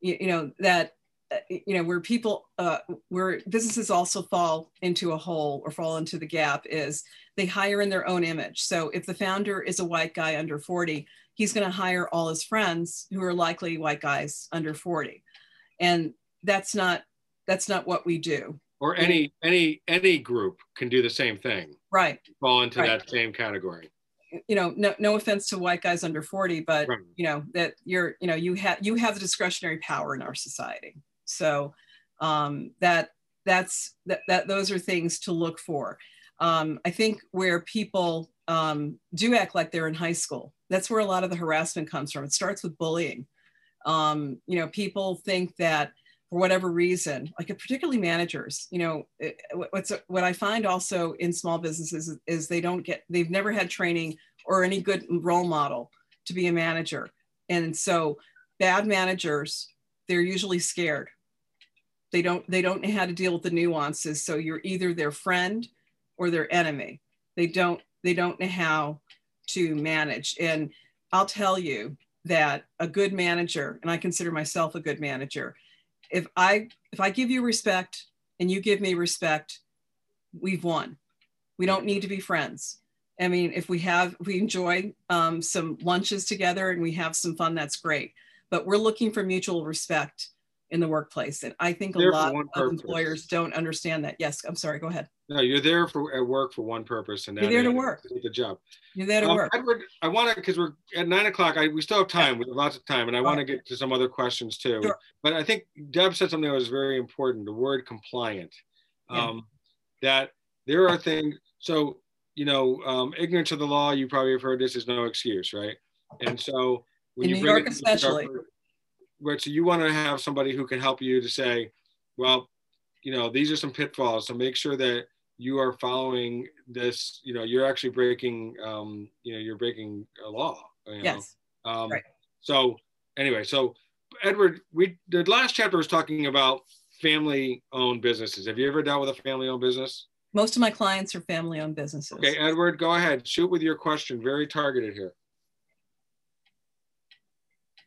S2: you, you know that uh, you know where people uh, where businesses also fall into a hole or fall into the gap is they hire in their own image. So if the founder is a white guy under 40 he's going to hire all his friends who are likely white guys under 40 and that's not that's not what we do.
S1: Or any any any group can do the same thing.
S2: Right.
S1: Fall into right. that same category
S2: you know no, no offense to white guys under 40 but right. you know that you're you know you have you have the discretionary power in our society. So um, that that's that, that those are things to look for. Um, i think where people um, do act like they're in high school that's where a lot of the harassment comes from. It starts with bullying. Um, you know people think that for whatever reason, like uh, particularly managers, you know, it, what's uh, what I find also in small businesses is they don't get, they've never had training or any good role model to be a manager. And so bad managers, they're usually scared. They don't, they don't know how to deal with the nuances. So you're either their friend or their enemy. They don't, they don't know how to manage. And I'll tell you that a good manager, and I consider myself a good manager, if I if I give you respect and you give me respect, we've won. We don't need to be friends. I mean, if we have if we enjoy um, some lunches together and we have some fun, that's great. But we're looking for mutual respect in the workplace, and I think a lot of employers don't understand that. Yes, I'm sorry. Go ahead.
S1: No, you're there for at work for one purpose, and
S2: you're there to work.
S1: The job.
S2: You're there to um, work.
S1: Edward, I want to because we're at nine o'clock. I, we still have time. We have lots of time, and I want to get to some other questions too. Sure. But I think Deb said something that was very important. The word compliant. Yeah. Um, that there are things. So you know, um, ignorance of the law. You probably have heard this is no excuse, right? And so
S2: when in you New York, especially.
S1: So you want to have somebody who can help you to say, well, you know, these are some pitfalls. So make sure that you are following this, you know, you're actually breaking, um, you know, you're breaking a law. You
S2: know? Yes.
S1: Um, right. So anyway, so Edward, we the last chapter was talking about family-owned businesses. Have you ever dealt with a family-owned business?
S2: Most of my clients are family-owned businesses.
S1: Okay, Edward, go ahead. Shoot with your question. Very targeted here.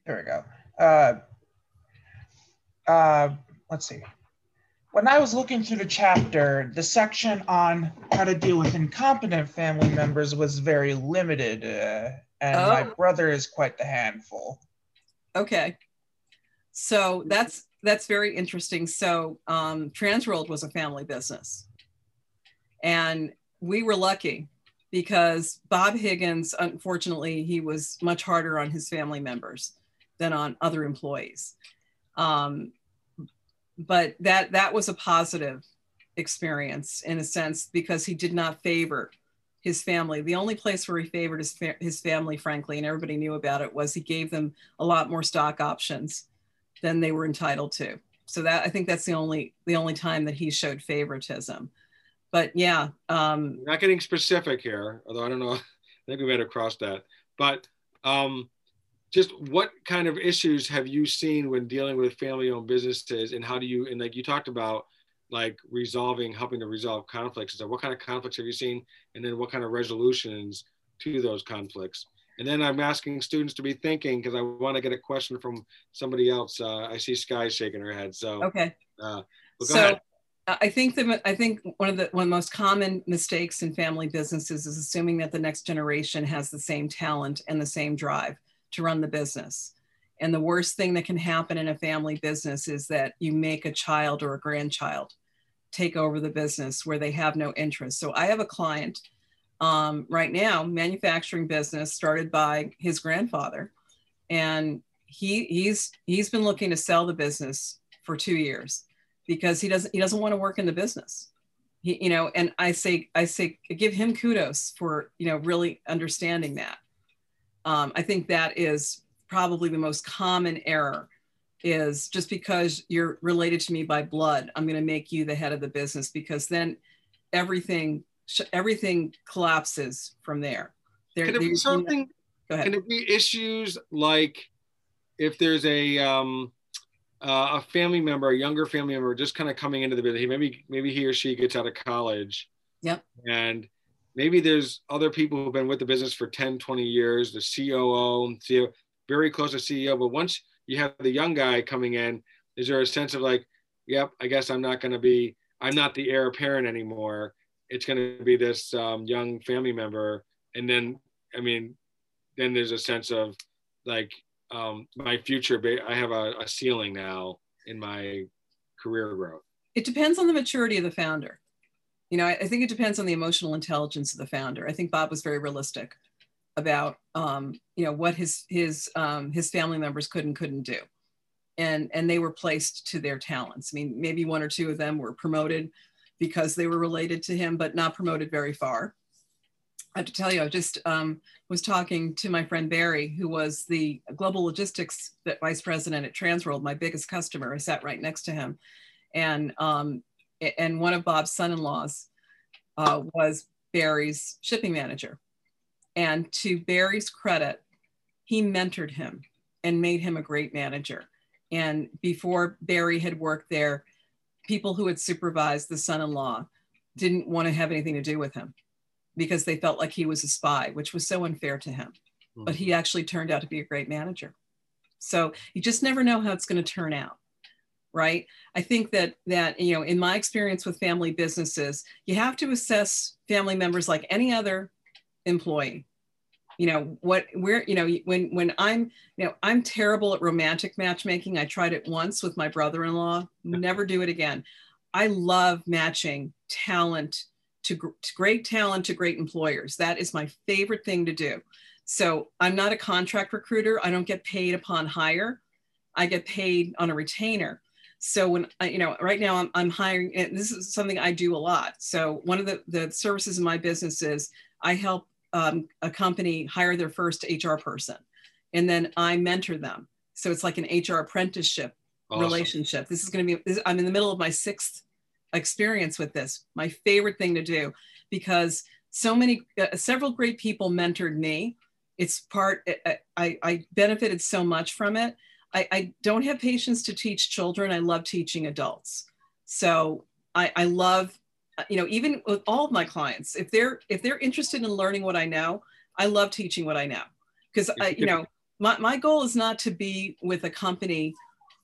S3: There we go. Uh, uh, let's see when I was looking through the chapter, the section on how to deal with incompetent family members was very limited, uh, and oh. my brother is quite the handful.
S2: Okay, so that's that's very interesting. So um, Transworld was a family business, and we were lucky because Bob Higgins, unfortunately, he was much harder on his family members than on other employees. Um, but that that was a positive experience in a sense because he did not favor his family. The only place where he favored his, fa- his family, frankly, and everybody knew about it, was he gave them a lot more stock options than they were entitled to. So that I think that's the only the only time that he showed favoritism. But yeah, um,
S1: not getting specific here, although I don't know. I think we better cross that. But um, just what kind of issues have you seen when dealing with family-owned businesses, and how do you and like you talked about like resolving, helping to resolve conflicts. So what kind of conflicts have you seen? And then what kind of resolutions to those conflicts? And then I'm asking students to be thinking because I want to get a question from somebody else. Uh, I see Sky shaking her head. So
S2: okay. Uh, so ahead. I think that I think one of the one of the most common mistakes in family businesses is assuming that the next generation has the same talent and the same drive to run the business. And the worst thing that can happen in a family business is that you make a child or a grandchild take over the business where they have no interest. So I have a client um, right now, manufacturing business started by his grandfather, and he he's he's been looking to sell the business for two years because he doesn't he doesn't want to work in the business. He, you know, and I say I say give him kudos for you know really understanding that. Um, I think that is probably the most common error is just because you're related to me by blood, I'm going to make you the head of the business because then everything everything collapses from there.
S1: there can it be something? Go ahead. Can it be issues like if there's a um, uh, a family member, a younger family member, just kind of coming into the business? Maybe maybe he or she gets out of college.
S2: Yep.
S1: And maybe there's other people who've been with the business for 10, 20 years, the COO, CEO, very close to CEO. But once you have the young guy coming in, is there a sense of like, yep, I guess I'm not going to be, I'm not the heir apparent anymore. It's going to be this um, young family member. And then, I mean, then there's a sense of like um, my future, I have a, a ceiling now in my career growth.
S2: It depends on the maturity of the founder. You know, I, I think it depends on the emotional intelligence of the founder. I think Bob was very realistic about um, you know what his his um, his family members could and couldn't do, and and they were placed to their talents. I mean, maybe one or two of them were promoted because they were related to him, but not promoted very far. I have to tell you, I just um, was talking to my friend Barry, who was the global logistics vice president at Transworld, my biggest customer. I sat right next to him, and um, and one of Bob's son-in-laws uh, was Barry's shipping manager. And to Barry's credit, he mentored him and made him a great manager. And before Barry had worked there, people who had supervised the son in law didn't want to have anything to do with him because they felt like he was a spy, which was so unfair to him. Mm-hmm. But he actually turned out to be a great manager. So you just never know how it's going to turn out right? I think that that you know in my experience with family businesses you have to assess family members like any other employee. You know what where you know when when i'm you know i'm terrible at romantic matchmaking. I tried it once with my brother-in-law never do it again. I love matching talent to, to great talent to great employers. That is my favorite thing to do. So i'm not a contract recruiter. I don't get paid upon hire. I get paid on a retainer so when I, you know right now I'm, I'm hiring and this is something i do a lot so one of the, the services in my business is i help um, a company hire their first HR person, and then I mentor them. So it's like an HR apprenticeship awesome. relationship. This is going to be. This, I'm in the middle of my sixth experience with this. My favorite thing to do because so many, uh, several great people mentored me. It's part. I, I benefited so much from it. I, I don't have patience to teach children. I love teaching adults. So I, I love you know even with all of my clients if they're if they're interested in learning what i know i love teaching what i know because you know my, my goal is not to be with a company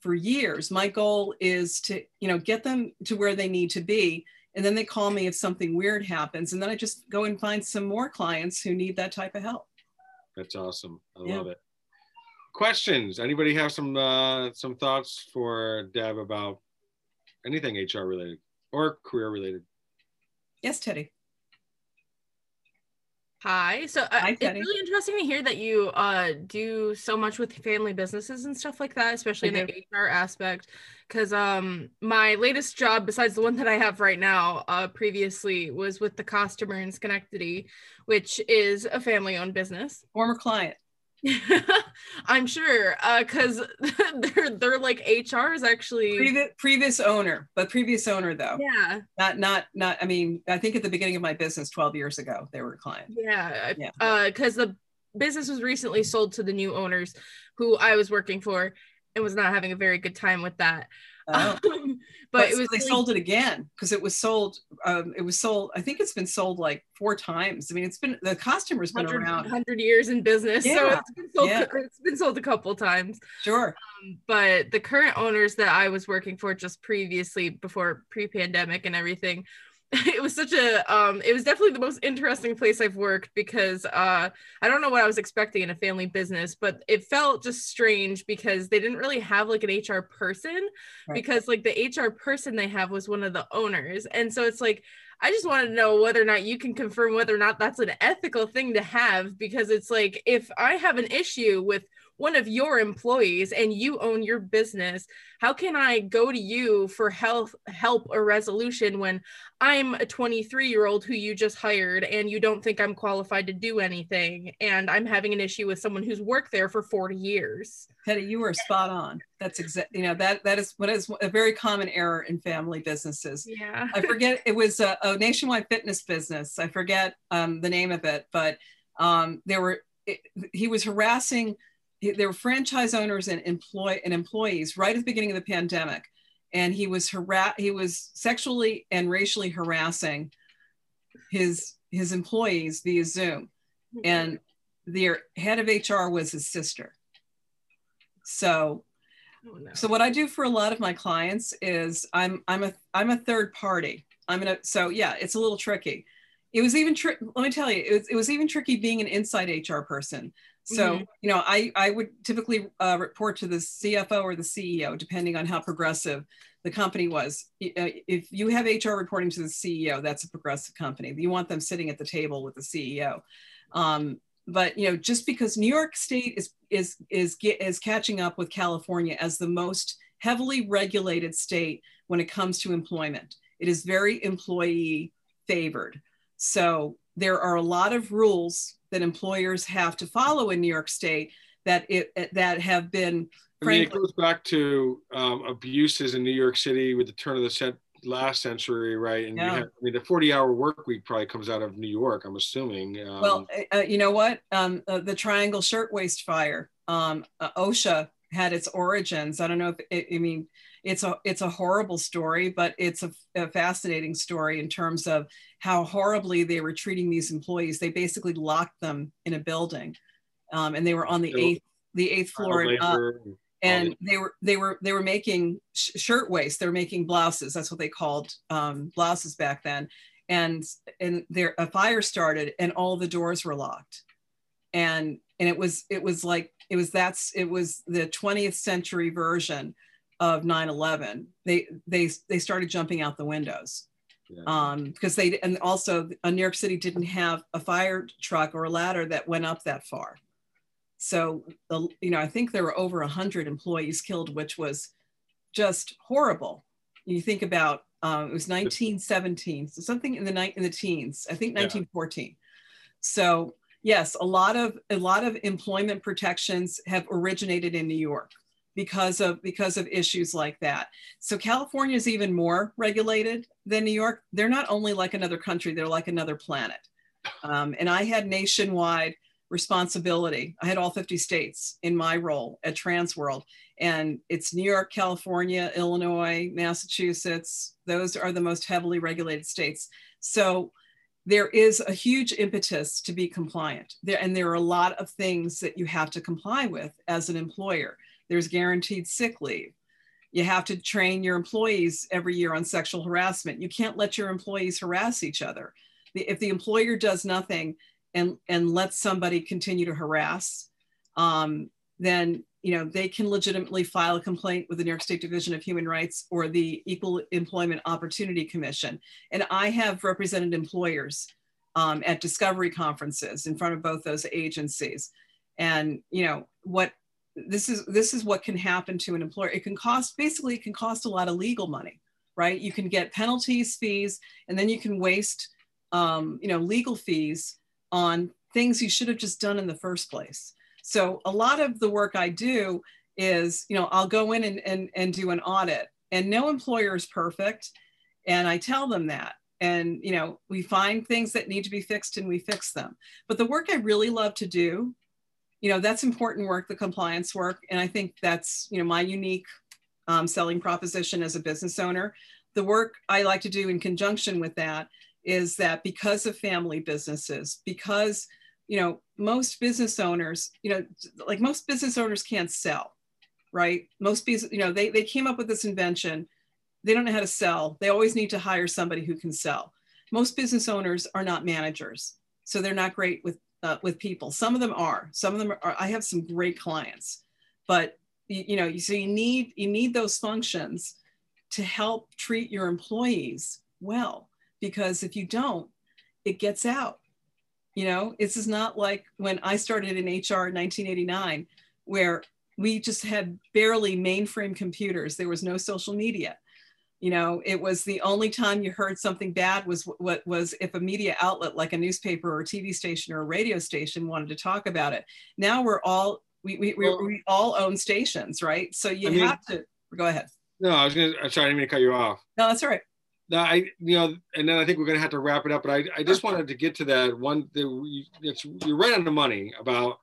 S2: for years my goal is to you know get them to where they need to be and then they call me if something weird happens and then i just go and find some more clients who need that type of help
S1: that's awesome i yeah. love it questions anybody have some uh, some thoughts for deb about anything hr related or career related
S2: Yes, Teddy.
S4: Hi. So uh,
S2: Hi,
S4: it's really interesting to hear that you uh, do so much with family businesses and stuff like that, especially
S2: I
S4: in the HR aspect. Because um, my latest job, besides the one that I have right now, uh, previously was with the Costumer in Schenectady, which is a family-owned business.
S2: Former client.
S4: I'm sure, because they're they're like HR is actually
S2: Previous, previous owner, but previous owner though.
S4: yeah
S2: Not, not, not, I mean, I think at the beginning of my business 12 years ago, they were a client.
S4: Yeah,
S2: Yeah.
S4: uh, because the business was recently sold to the new owners, who I was working for, and was not having a very good time with that.
S2: Oh.
S4: but,
S2: but
S4: it was
S2: they
S4: really-
S2: sold it again because it was sold um, it was sold i think it's been sold like four times i mean it's been the Costumer's been
S4: 100,
S2: around
S4: 100 years in business, so it's been sold.
S2: yeah.
S4: It's been sold a couple times.
S2: sure
S4: Um, but the current owners that I was working for just previously, before pre-pandemic and everything, it was such a um it was definitely the most interesting place I've worked because uh I don't know what I was expecting in a family business, but it felt just strange because they didn't really have like an HR person
S2: Right.
S4: because like the HR person they have was one of the owners. And so it's like I just want to know whether or not you can confirm whether or not that's an ethical thing to have because it's like if I have an issue with one of your employees and you own your business, how can I go to you for health help or resolution when I'm a 23 year old who you just hired and you don't think I'm qualified to do anything and I'm having an issue with someone who's worked there for 40 years?
S2: Teddy, you were spot on. That's exactly You know that that is what is a very common error in family businesses.
S4: Yeah.
S2: I forget it was a, a nationwide fitness business. I forget um, the name of it, but um, there were it, he was harassing. There were franchise owners and employ and employees right at the beginning of the pandemic, and he was harass. He was sexually and racially harassing his his employees via Zoom, mm-hmm. and their head of HR was his sister. So
S4: Oh, no.
S2: so what I do for a lot of my clients is I'm I'm a I'm a third party. I'm gonna so yeah, it's a little tricky. It was even tri- let me tell you, it was, it was even tricky being an inside HR person. So
S4: Mhm.
S2: you know, I I would typically uh, report to the CFO or the CEO, depending on how progressive the company was. Uh, If you have HR reporting to the CEO, that's a progressive company. You want them sitting at the table with the CEO. Um, but you know, just because New York State is is is is catching up with California as the most heavily regulated state when it comes to employment, it is very employee favored. So there are a lot of rules that employers have to follow in New York State that it that have been
S1: I mean, it goes back to um, abuses in New York City with the turn of the cent- last century, right? And we
S2: Yeah.
S1: have, I mean, the 40 hour work week probably comes out of New York, I'm assuming. Um,
S2: Well, uh, you know what? Um, uh, the Triangle Shirtwaist Fire, um, uh, OSHA had its origins. I don't know if it, I mean it's a it's a horrible story, but it's a, a fascinating story in terms of how horribly they were treating these employees. They basically locked them in a building, um, and they were on the
S1: So-
S2: eighth the eighth floor. and up
S1: and
S2: they were they were they were making sh- shirtwaists they were making blouses that's what they called um, blouses back then and and there a fire started and all the doors were locked and and it was it was like it was that's it was the 20th century version of 9-11 they they they started jumping out the windows.
S1: Yeah.
S2: um because they and also uh, new york city didn't have a fire truck or a ladder that went up that far. So the you know i think there were over 100 employees killed which was just horrible. You think about um, it was 1917 so something in the night in the teens i think
S1: Yeah.
S2: 1914 so yes a lot of a lot of employment protections have originated in new york because of because of issues like that. So california is even more regulated than new york. They're not only like another country they're like another planet. Um, and i had nationwide responsibility. I had all 50 states in my role at transworld and it's new york california illinois massachusetts. Those are the most heavily regulated states. So there is a huge impetus to be compliant. There and there are a lot of things that you have to comply with as an employer there's guaranteed sick leave. You have to train your employees every year on sexual harassment. You can't let your employees harass each other. If the employer does nothing and and lets somebody continue to harass um, then you know they can legitimately file a complaint with the new york state division of human rights or the equal employment opportunity commission. And i have represented employers um, at discovery conferences in front of both those agencies. And you know what this is this is what can happen to an employer. It can cost basically it can cost a lot of legal money, right? You can get penalties, fees, and then you can waste um, you know legal fees on things you should have just done in the first place. So a lot of the work I do is, you know, I'll go in and, and, and do an audit and no employer is perfect. And I tell them that. And, you know, we find things that need to be fixed and we fix them. But the work I really love to do, you know, that's important work, the compliance work. And I think that's, you know, my unique um, selling proposition as a business owner. The work I like to do in conjunction with that is that because of family businesses, because you know most business owners, you know, like most business owners can't sell, right? Most business, you know, they they came up with this invention. They don't know how to sell. They always need to hire somebody who can sell. Most business owners are not managers, so they're not great with uh, with people. Some of them are. Some of them are. I have some great clients, but you, you know, so you need you need those functions to help treat your employees well because if you don't, it gets out. You know, this is not like when I started in HR in 1989, where we just had barely mainframe computers. There was no social media. You know, it was the only time you heard something bad was what was if a media outlet like a newspaper or a TV station or a radio station wanted to talk about it. Now we're all we we, well, we, all own stations, right? So you I mean, have to go ahead.
S1: No, I was gonna. i'm Sorry, I didn't mean to cut you off.
S2: No, that's all right
S1: no, I you know, and then I think we're going to have to wrap it up. But I, I just wanted to get to that one. The, it's you're right on the money about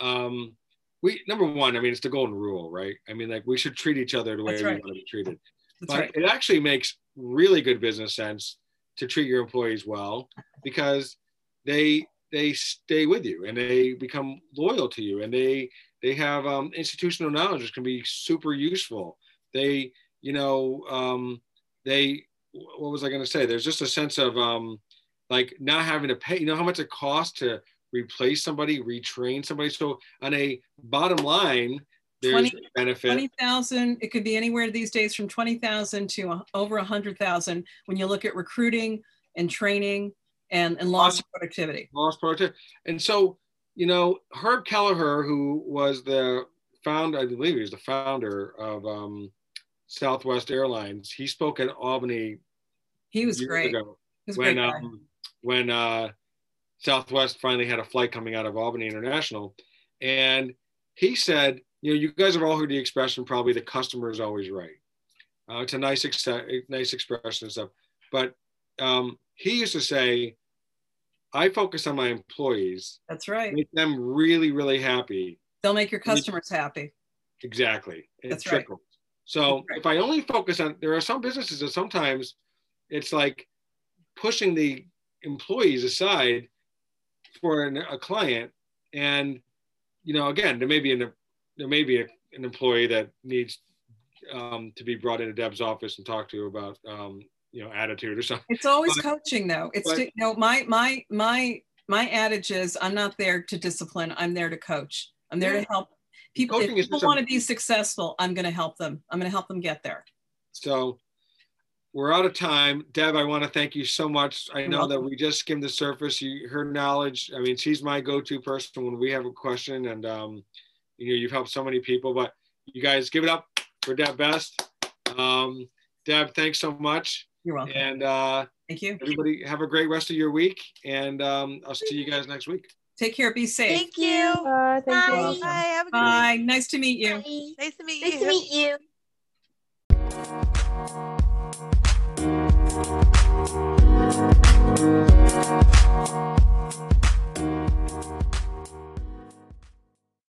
S1: um, we number one. I mean, it's the golden rule, right? I mean, like we should treat each other the way right. we want to be treated. That's but right. it actually makes really good business sense to treat your employees well because they they stay with you and they become loyal to you and they they have um, institutional knowledge which can be super useful. They you know um, they what was I going to say? There's just a sense of um, like not having to pay. You know how much it costs to replace somebody, retrain somebody. So on a bottom line, there's 20, benefit.
S2: Twenty thousand. It could be anywhere these days from twenty thousand to over a hundred thousand when you look at recruiting and training and and loss of productivity.
S1: Loss productivity. And so you know Herb Kelleher, who was the founder, I believe he was the founder of um, Southwest Airlines. He spoke at Albany.
S2: He was great. Ago
S1: was when um, when uh, Southwest finally had a flight coming out of Albany International, and he said, you know, you guys have all heard the expression, probably the customer is always right. Uh, it's a nice, ex- nice expression and stuff, but um, he used to say, I focus on my employees.
S2: That's right.
S1: Make them really, really happy.
S2: They'll make your customers happy.
S1: Exactly. It That's trickles. right. So if I only focus on, there are some businesses that sometimes it's like pushing the employees aside for an, a client, and you know, again, there may be an there may be a, an employee that needs um, to be brought into Deb's office and talk to about um, you know attitude or something.
S2: It's always but, coaching though. It's but, to, you know my my my my adage is I'm not there to discipline. I'm there to coach. I'm there yeah. to help people, if people want to be successful, I'm going to help them. I'm going to help them get there.
S1: So we're out of time. Deb, I want to thank you so much. I know that we just skimmed the surface. You, her knowledge, I mean, she's my go-to person when we have a question and, um, you know, you've helped so many people, but you guys give it up for Deb Best. Um, Deb, thanks so much.
S2: You're welcome.
S1: And uh,
S2: thank you.
S1: Everybody have a great rest of your week. And um, I'll see you guys next week.
S2: Take care. Be safe.
S5: Thank you. Uh, thank Bye.
S2: You. Bye. Have a good Bye. Week. Nice to meet you.
S5: Bye.
S4: Nice to meet
S5: nice
S4: you.
S5: Nice to meet you.